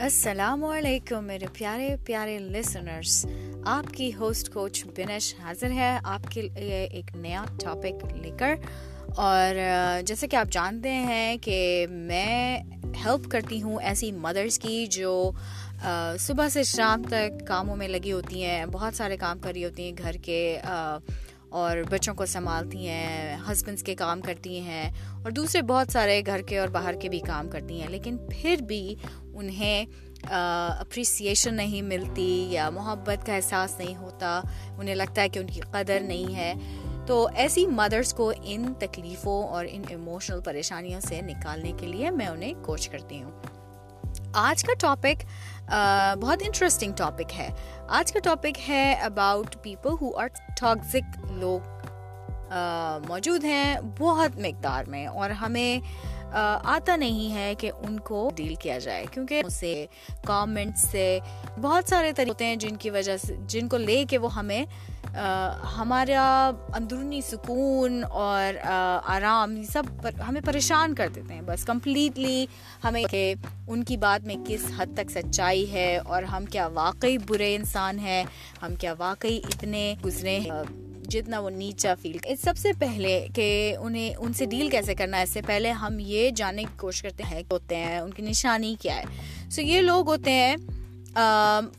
السلام علیکم میرے پیارے پیارے لسنرس آپ کی ہوسٹ کوچ بنش حاضر ہے. آپ کے لیے ایک نیا ٹاپک لے کر. اور جیسے کہ آپ جانتے ہیں کہ میں ہیلپ کرتی ہوں ایسی مدرس کی جو صبح سے شام تک کاموں میں لگی ہوتی ہیں، بہت سارے کام کر رہی ہوتی ہیں گھر کے اور بچوں کو سنبھالتی ہیں ہسبینڈس کے کام کرتی ہیں اور دوسرے بہت سارے گھر کے اور باہر کے بھی کام کرتی ہیں، لیکن پھر بھی انہیں اپریسیشن نہیں ملتی یا محبت کا احساس نہیں ہوتا، انہیں لگتا ہے کہ ان کی قدر نہیں ہے۔ تو ایسی مدرس کو ان تکلیفوں اور ان ایموشنل پریشانیوں سے نکالنے کے لیے میں انہیں کوچ کرتی ہوں۔ آج کا ٹاپک بہت انٹرسٹنگ ٹاپک ہے۔ آج کا ٹاپک ہے about people who are toxic لوگ موجود ہیں، بہت مقدار میں، اور ہمیں آتا نہیں ہے کہ ان کو ڈیل کیا جائے، کیونکہ اسے کامنٹ سے بہت سارے طریقے ہوتے ہیں جن کی وجہ سے، جن کو لے کے وہ ہمیں ہمارا اندرونی سکون اور آرام، یہ سب ہمیں پریشان کر دیتے ہیں۔ بس کمپلیٹلی ہمیں کہ ان کی بات میں کس حد تک سچائی ہے اور ہم کیا واقعی برے انسان ہیں، ہم کیا واقعی اتنے گزرے ہیں۔ جتنا وہ نیچا فیل سب سے پہلے کہ انہیں ان سے ڈیل کیسے کرنا ہے؟ اس سے پہلے ہم یہ جاننے کی کوشش کرتے ہیں ہوتے ہیں، ان کی نشانی کیا ہے۔ سو یہ لوگ ہوتے ہیں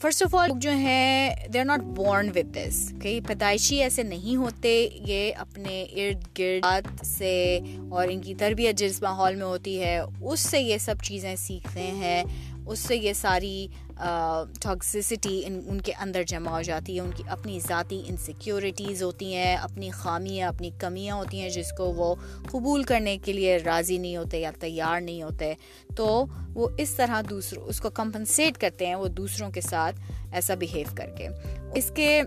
فرسٹ آف آل جو ہیں they are not born with this کہ پیدائشی ایسے نہیں ہوتے، یہ اپنے ارد گرد سے اور ان کی تربیت جس ماحول میں ہوتی ہے، اس سے یہ سب چیزیں سیکھتے ہیں۔ اس سے یہ ساری ٹاکسسٹی ان ان کے اندر جمع ہو جاتی ہے، ان کی اپنی ذاتی انسیکیورٹیز ہوتی ہیں، اپنی خامیاں، اپنی کمیاں ہوتی ہیں جس کو وہ قبول کرنے کے لیے راضی نہیں ہوتے یا تیار نہیں ہوتے۔ تو وہ اس طرح دوسروں اس کو کمپنسیٹ کرتے ہیں وہ دوسروں کے ساتھ ایسا بیہیو کر کے۔ اس کے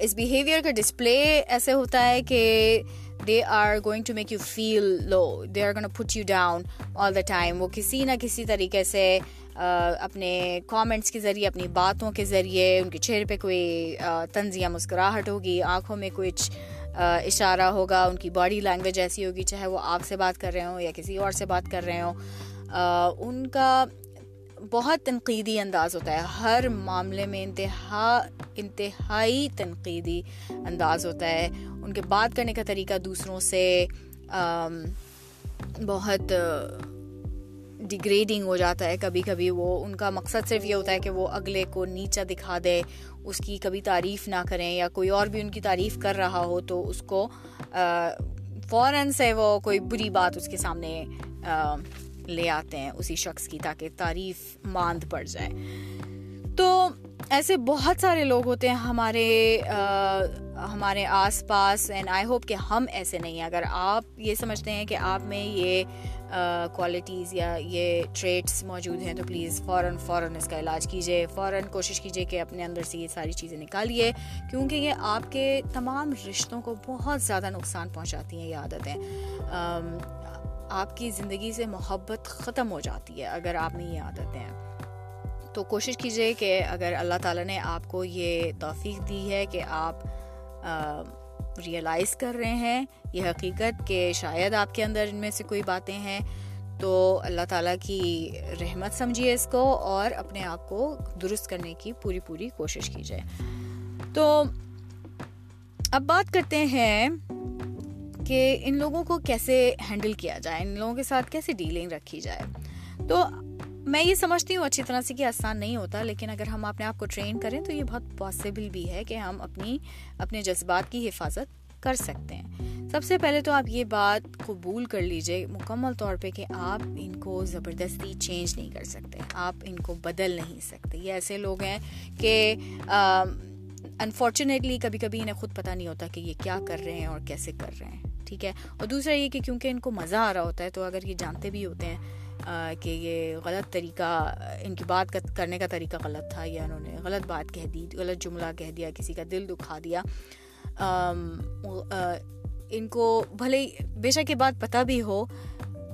اس بیہیویئر کا ڈسپلے ایسے ہوتا ہے کہ they are going to make you feel low they are gonna put you down all the time وہ کسی نہ کسی طریقے سے اپنے کامنٹس کے ذریعے، اپنی باتوں کے ذریعے ان کے چہرے پہ کوئی تنزیہ مسکراہٹ ہوگی، آنکھوں میں کچھ اشارہ ہوگا، ان کی باڈی لینگویج ایسی ہوگی، چاہے وہ آپ سے بات کر رہے ہوں یا کسی اور سے بات کر رہے ہوں۔ ان کا بہت تنقیدی انداز ہوتا ہے۔ ہر معاملے میں انتہا، انتہائی تنقیدی انداز ہوتا ہے۔ ان کے بات کرنے کا طریقہ دوسروں سے بہت ڈگریڈنگ ہو جاتا ہے۔ کبھی کبھی وہ، ان کا مقصد صرف یہ ہوتا ہے کہ وہ اگلے کو نیچا دکھا دے، اس کی کبھی تعریف نہ کریں یا کوئی اور بھی ان کی تعریف کر رہا ہو تو اس کو فوراً سے وہ کوئی بری بات اس کے سامنے لے آتے ہیں اسی شخص کی تاکہ تعریف ماند پڑ جائے۔ تو ایسے بہت سارے لوگ ہوتے ہیں ہمارے ہمارے آس پاس اینڈ آئی ہوپ کہ ہم ایسے نہیں ہیں۔ اگر آپ یہ سمجھتے ہیں کہ آپ میں یہ کوالٹیز یا یہ ٹریٹس موجود ہیں تو پلیز فوراً فوراً اس کا علاج کیجیے فوراً کوشش کیجیے کہ اپنے اندر سے یہ ساری چیزیں نکالیے، کیونکہ یہ آپ کے تمام رشتوں کو بہت زیادہ نقصان پہنچاتی ہیں، یہ عادتیں۔ آپ کی زندگی سے محبت ختم ہو جاتی ہے اگر آپ میں یہ عادتیں ہیں تو کوشش کیجیے کہ اگر اللہ تعالیٰ نے آپ کو یہ توفیق دی ہے کہ آپ ریئلائز کر رہے ہیں، یہ حقیقت کہ شاید آپ کے اندر ان میں سے کوئی باتیں ہیں، تو اللہ تعالیٰ کی رحمت سمجھیے اس کو اور اپنے آپ کو درست کرنے کی پوری پوری کوشش کیجیے تو اب بات کرتے ہیں کہ ان لوگوں کو کیسے ہینڈل کیا جائے، ان لوگوں کے ساتھ کیسے ڈیلنگ رکھی جائے۔ تو میں یہ سمجھتی ہوں اچھی طرح سے کہ آسان نہیں ہوتا، لیکن اگر ہم اپنے آپ کو ٹرین کریں تو یہ بہت پاسبل بھی ہے کہ ہم اپنی، اپنے جذبات کی حفاظت کر سکتے ہیں۔ سب سے پہلے تو آپ یہ بات قبول کر لیجیے مکمل طور پہ کہ آپ ان کو زبردستی چینج نہیں کر سکتے، آپ ان کو بدل نہیں سکتے۔ یہ ایسے لوگ ہیں کہ انفارچونیٹلی کبھی کبھی انہیں خود پتہ نہیں ہوتا کہ یہ کیا کر رہے ہیں اور کیسے کر رہے ہیں، ٹھیک ہے؟ اور دوسرا یہ کہ کیونکہ ان کو مزہ آ رہا ہوتا ہے، تو اگر یہ جانتے بھی ہوتے ہیں کہ یہ غلط طریقہ، ان کی بات کرنے کا طریقہ غلط تھا یا انہوں نے غلط بات کہہ دی، غلط جملہ کہہ دیا، کسی کا دل دکھا دیا ان کو بھلے بے شک یہ بات پتہ بھی ہو،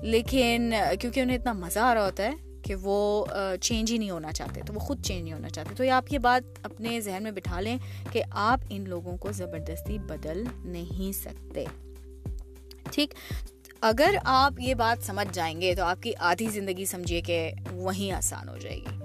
لیکن کیونکہ انہیں اتنا مزہ آ رہا ہوتا ہے کہ وہ چینج ہی نہیں ہونا چاہتے، تو وہ خود چینج نہیں ہونا چاہتے۔ تو یہ آپ یہ بات اپنے ذہن میں بٹھا لیں کہ آپ ان لوگوں کو زبردستی بدل نہیں سکتے۔ ٹھیک؟ اگر آپ یہ بات سمجھ جائیں گے تو آپ کی آدھی زندگی سمجھیے کہ وہیں آسان ہو جائے گی۔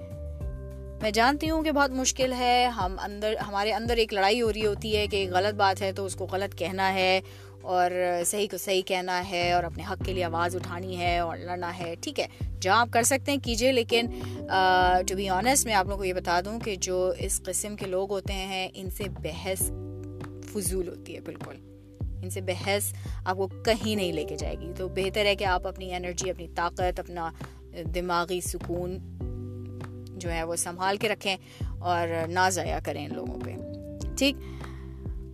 میں جانتی ہوں کہ بہت مشکل ہے۔ ہم اندر، ہمارے اندر ایک لڑائی ہو رہی ہوتی ہے کہ غلط بات ہے تو اس کو غلط کہنا ہے اور صحیح کو صحیح کہنا ہے اور اپنے حق کے لیے آواز اٹھانی ہے اور لڑنا ہے۔ ٹھیک ہے، جہاں آپ کر سکتے ہیں کیجیے لیکن ٹو بی آنیسٹ میں آپ لوگوں کو یہ بتا دوں کہ جو اس قسم کے لوگ ہوتے ہیں، ان سے بحث فضول ہوتی ہے، بالکل۔ ان سے بحث آپ کو کہیں نہیں لے کے جائے گی۔ تو بہتر ہے کہ آپ اپنی انرجی اپنی طاقت، اپنا دماغی سکون جو ہے وہ سنبھال کے رکھیں اور نہ ضائع کریں ان لوگوں پہ۔ ٹھیک؟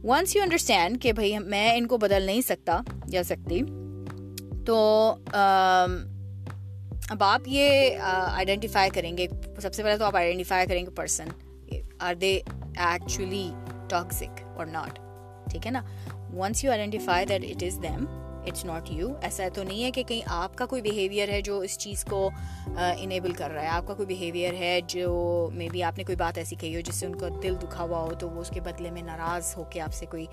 ونس یو انڈرسٹینڈ کہ بھائی میں ان کو بدل نہیں سکتا یا سکتی، تو اب آپ یہ آئیڈینٹیفائی کریں گے۔ سب سے پہلے تو آپ آئیڈینٹیفائی کریں گے person are they actually toxic اور ناٹ ٹھیک ہے نا؟ Once you identify that it is them it's not you ایسا تو نہیں ہے کہ کہیں آپ کا کوئی بیہیویئر ہے جو اس چیز کو انیبل کر رہا ہے. آپ کا کوئی بیہیویئر ہے جو مے بی آپ نے کوئی بات ایسی کہی ہو جس سے ان کا دل دکھا ہوا ہو تو وہ اس کے بدلے میں ناراض ہو کے آپ سے کوئی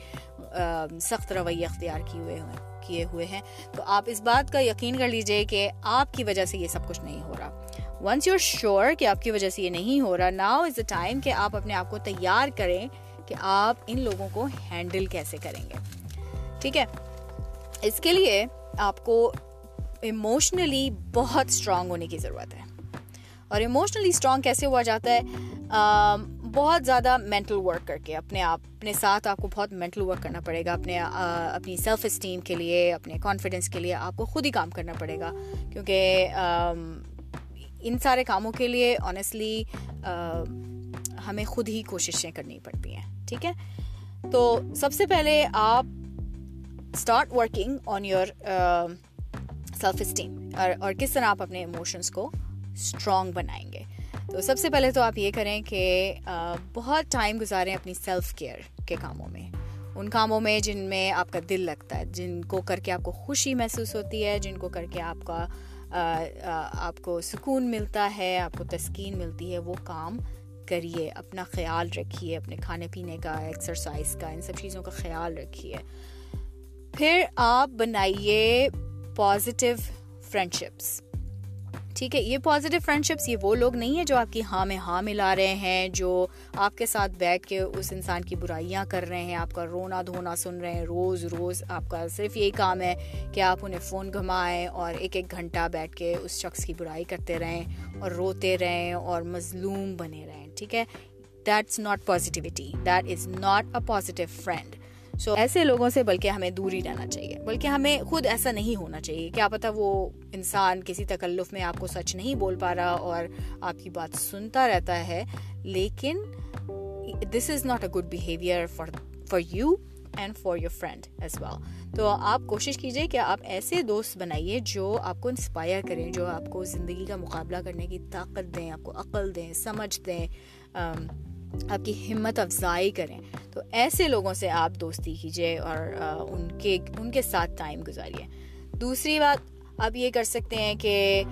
سخت رویہ اختیار کیے ہوئے ہیں، کیے ہوئے ہیں. تو آپ اس بات کا یقین کر لیجیے کہ آپ کی وجہ سے یہ سب کچھ نہیں ہو رہا. ونس یو شیور کہ آپ کی وجہ سے یہ نہیں ہو رہا ناؤ از اے ٹائم کہ آپ اپنے آپ کو تیار کریں کہ آپ ان لوگوں کو ہینڈل کیسے کریں گے. ٹھیک ہے؟ اس کے لیے آپ کو ایموشنلی بہت اسٹرانگ ہونے کی ضرورت ہے۔ اور ایموشنلی اسٹرانگ کیسے ہوا جاتا ہے؟ بہت زیادہ مینٹل ورک کر کے اپنے آپ، اپنے ساتھ آپ کو بہت مینٹل ورک کرنا پڑے گا۔ اپنے اپنی سیلف اسٹیم کے لیے، اپنے کانفیڈنس کے لیے آپ کو خود ہی کام کرنا پڑے گا۔ کیونکہ ان سارے کاموں کے لیے آنیسٹلی ہمیں خود ہی کوششیں کرنی پڑتی ہیں۔ ٹھیک ہے؟ تو سب سے پہلے آپ start working on your self esteem اور کس طرح آپ اپنے ایموشنس کو اسٹرانگ بنائیں گے؟ تو سب سے پہلے تو آپ یہ کریں کہ بہت ٹائم گزاریں اپنی سیلف کیئر کے کاموں میں۔ ان کاموں میں جن میں آپ کا دل لگتا ہے، جن کو کر کے آپ کو خوشی محسوس ہوتی ہے، جن کو کر کے آپ کا آپ کو سکون ملتا ہے، آپ کو تسکین ملتی ہے، وہ کام کریے، اپنا خیال رکھیے، اپنے کھانے پینے کا ایکسرسائز کا، ان سب چیزوں کا خیال رکھیے۔ پھر آپ بنائیے پازیٹیو فرینڈ شپس ٹھیک ہے، یہ پازیٹیو فرینڈ شپس یہ وہ لوگ نہیں ہیں جو آپ کی ہاں میں ہاں ملا رہے ہیں، جو آپ کے ساتھ بیٹھ کے اس انسان کی برائیاں کر رہے ہیں، آپ کا رونا دھونا سن رہے ہیں، روز روز آپ کا صرف یہی کام ہے کہ آپ انہیں فون گھمائیں اور ایک ایک گھنٹہ بیٹھ کے اس شخص کی برائی کرتے رہیں اور روتے رہیں اور مظلوم بنے رہیں، ٹھیک ہے؟ That's not positivity that is not a positive friend so ایسے لوگوں سے بلکہ ہمیں دور ہی رہنا چاہیے۔ بلکہ ہمیں خود ایسا نہیں ہونا چاہیے۔ کیا پتا وہ انسان کسی تکلف میں آپ کو سچ نہیں بول پا رہا اور آپ کی بات سنتا رہتا ہے۔ لیکن this is not a good behaviour for for you and for your friend as well تو آپ کوشش کیجیے کہ آپ ایسے دوست بنائیے جو آپ کو انسپائر کریں، جو آپ کو زندگی کا مقابلہ کرنے کی طاقت دیں، آپ کو عقل دیں، سمجھ دیں۔ آپ کی ہمت افزائی کریں۔ تو ایسے لوگوں سے آپ دوستی کیجیے اور ان کے ان کے ساتھ ٹائم گزاریے۔ دوسری بات، آپ یہ کر سکتے ہیں کہ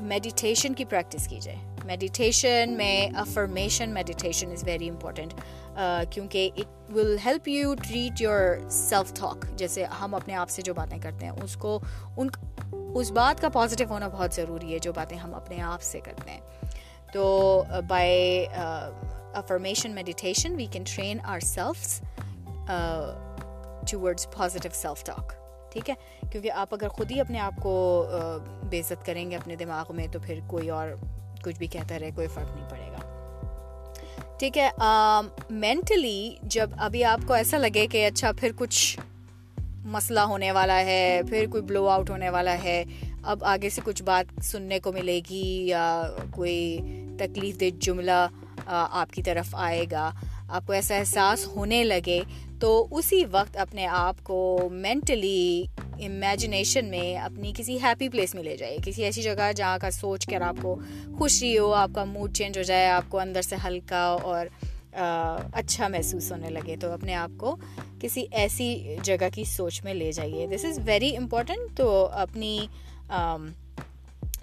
میڈیٹیشن کی پریکٹس کیجیے میڈیٹیشن میں affirmation meditation is very important کیونکہ it will help you treat your self talk جیسے ہم اپنے آپ سے جو باتیں کرتے ہیں، اس کو، ان، اس بات کا پازیٹیو ہونا بہت ضروری ہے، جو باتیں ہم اپنے آپ سے کرتے ہیں۔ تو by affirmation meditation we can train ourselves towards positive self talk ٹھیک ہے؟ کیونکہ آپ اگر خود ہی اپنے آپ کو بے عزت کریں گے اپنے دماغ میں، تو پھر کوئی اور کچھ بھی کہتا رہے، کوئی فرق نہیں پڑے گا۔ ٹھیک ہے؟ مینٹلی جب ابھی آپ کو ایسا لگے کہ اچھا پھر کچھ مسئلہ ہونے والا ہے، پھر کوئی بلو آؤٹ ہونے والا ہے، اب آگے سے کچھ بات سننے کو ملے گی یا کوئی تکلیف دہ جملہ آپ کی طرف آئے گا۔ آپ کو ایسا احساس ہونے لگے تو اسی وقت اپنے آپ کو مینٹلی امیجنیشن میں اپنی کسی ہیپی پلیس میں لے جائے کسی ایسی جگہ جہاں کا سوچ کر آپ کو خوشی ہو، آپ کا موڈ چینج ہو جائے، آپ کو اندر سے ہلکا اور اچھا محسوس ہونے لگے۔ تو اپنے آپ کو کسی ایسی جگہ کی سوچ میں لے جائیے۔ دس از ویری امپورٹنٹ تو اپنی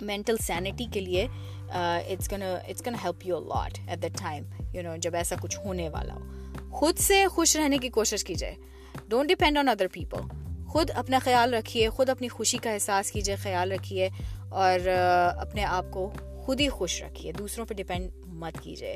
مینٹل سینٹی کے لیے it's it's can help you lot at that time you know جب ایسا کچھ ہونے والا ہو خود سے خوش رہنے کی کوشش کی جائے don't depend on other people خود اپنا خیال رکھیے، خود اپنی خوشی کا احساس کیجیے خیال رکھیے، اور uh, اپنے آپ کو خود ہی خوش رکھیے، دوسروں پہ ڈپینڈ مت کیجیے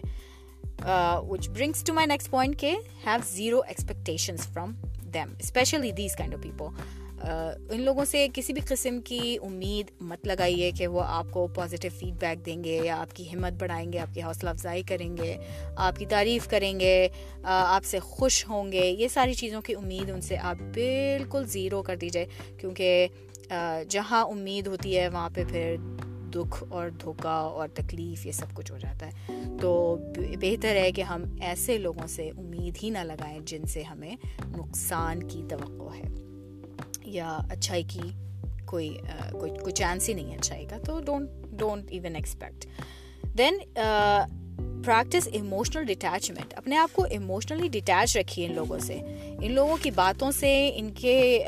which brings to my next point کے have zero expectations from them especially these kind of people ان لوگوں سے کسی بھی قسم کی امید مت لگائیے کہ وہ آپ کو پازیٹیو فیڈ بیک دیں گے یا آپ کی ہمت بڑھائیں گے، آپ کی حوصلہ افزائی کریں گے، آپ کی تعریف کریں گے آپ سے خوش ہوں گے۔ یہ ساری چیزوں کی امید ان سے آپ بالکل زیرو کر دیجیے کیونکہ جہاں امید ہوتی ہے وہاں پہ پھر دکھ اور دھوکا اور تکلیف یہ سب کچھ ہو جاتا ہے۔ تو بہتر ہے کہ ہم ایسے لوگوں سے امید ہی نہ لگائیں جن سے ہمیں نقصان کی توقع ہے۔ یا اچھائی کی کوئی کوئی کوئی چانس ہی نہیں ہے اچھائی کا، تو don't don't even expect then practice emotional detachment اپنے آپ کو ایموشنلی ڈٹیچ رکھیے ان لوگوں سے۔ ان لوگوں کی باتوں سے، ان کے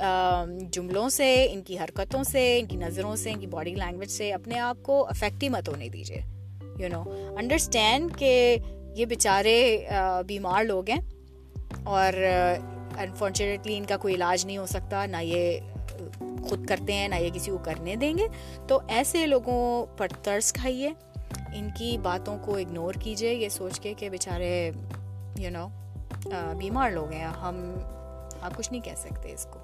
جملوں سے، ان کی حرکتوں سے، ان کی نظروں سے، ان کی باڈی لینگویج سے اپنے آپ کو افیکٹ مت ہونے دیجیے یو نو انڈرسٹینڈ کہ یہ بیچارے بیمار لوگ ہیں اور انفارچونیٹلی ان کا کوئی علاج نہیں ہو سکتا، نہ یہ خود کرتے ہیں، نہ یہ کسی کو کرنے دیں گے۔ تو ایسے لوگوں پر ترس کھائیے۔ ان کی باتوں کو اگنور کیجیے یہ سوچ کے کہ بیچارے یو نو بیمار لوگ ہیں۔ ہم، آپ کچھ نہیں کہہ سکتے اس کو۔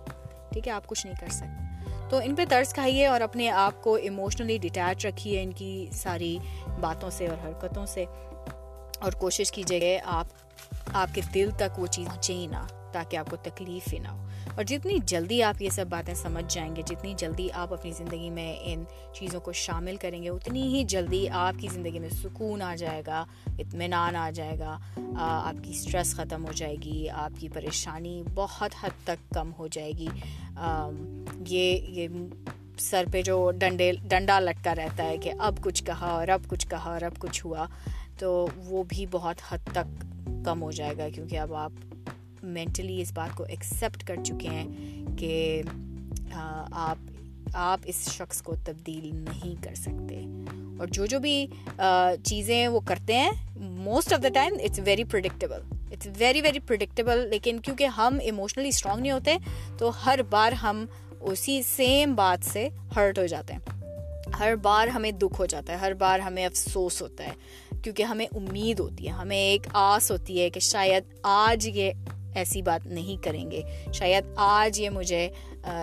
ٹھیک ہے، آپ کچھ نہیں کر سکتے۔ تو ان پہ ترس کھائیے اور اپنے آپ کو ایموشنلی ڈٹیچ رکھیے ان کی ساری باتوں سے اور حرکتوں سے۔ اور کوشش کیجیے کہ آپ آپ کے دل تک وہ چیز پہنچے ہی نہ تاکہ آپ کو تکلیف ہی نہ ہو اور جتنی جلدی آپ یہ سب باتیں سمجھ جائیں گے، جتنی جلدی آپ اپنی زندگی میں ان چیزوں کو شامل کریں گے، اتنی ہی جلدی آپ کی زندگی میں سکون آ جائے گا، اطمینان آ جائے گا آپ کی اسٹریس ختم ہو جائے گی، آپ کی پریشانی بہت حد تک کم ہو جائے گی۔ یہ یہ سر پہ جو ڈنڈے، ڈنڈا لٹکا رہتا ہے کہ اب کچھ کہا اور اب کچھ کہا اور اب کچھ ہوا، تو وہ بھی بہت حد تک کم ہو جائے گا، کیونکہ اب آپ مینٹلی اس بات کو ایکسیپٹ کر چکے ہیں کہ آپ آپ اس شخص کو تبدیل نہیں کر سکتے۔ اور جو جو بھی چیزیں وہ کرتے ہیں most of the time it's very predictable it's very very predictable لیکن کیونکہ ہم ایموشنلی اسٹرانگ نہیں ہوتے، تو ہر بار ہم اسی سیم بات سے ہرٹ ہو جاتے ہیں۔ ہر بار ہمیں دکھ ہو جاتا ہے، ہر بار ہمیں افسوس ہوتا ہے، کیونکہ ہمیں امید ہوتی ہے، ہمیں ایک آس ہوتی ہے کہ شاید آج یہ ایسی بات نہیں کریں گے۔ شاید آج یہ مجھے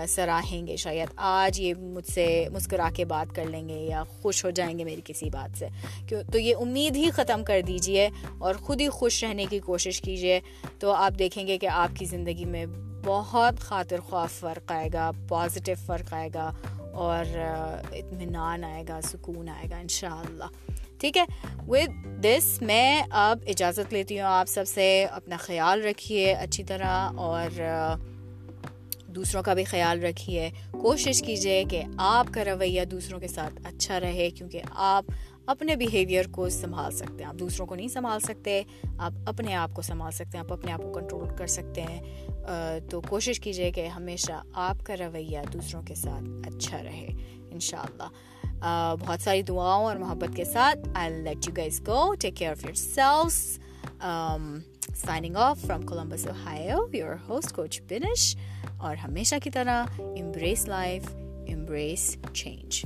سراہیں گے، شاید آج یہ مجھ سے مسکرا کے بات کر لیں گے یا خوش ہو جائیں گے میری کسی بات سے۔ کیوں؟ تو یہ امید ہی ختم کر دیجیے اور خود ہی خوش رہنے کی کوشش کیجیے تو آپ دیکھیں گے کہ آپ کی زندگی میں بہت خاطر خواہ فرق آئے گا پازیٹیو فرق آئے گا اور اطمینان آئے گا، سکون آئے گا ان شاء اللہ ٹھیک ہے؟ ود دس میں اب اجازت لیتی ہوں آپ سب سے اپنا خیال رکھیے اچھی طرح اور دوسروں کا بھی خیال رکھیے۔ کوشش کیجیے کہ آپ کا رویہ دوسروں کے ساتھ اچھا رہے کیونکہ آپ اپنے بیہیویئر کو سنبھال سکتے ہیں۔ آپ دوسروں کو نہیں سنبھال سکتے، آپ اپنے آپ کو سنبھال سکتے ہیں، آپ اپنے آپ کو کنٹرول کر سکتے ہیں۔ تو کوشش کیجیے کہ ہمیشہ آپ کا رویہ دوسروں کے ساتھ اچھا رہے ان شاء اللہ بہت ساری دعاؤں اور محبت کے ساتھ۔ I let you guys go take care of yourselves signing off from Columbus Ohio your host coach Binish اور ہمیشہ کی طرح امبریس لائف امبریس چینج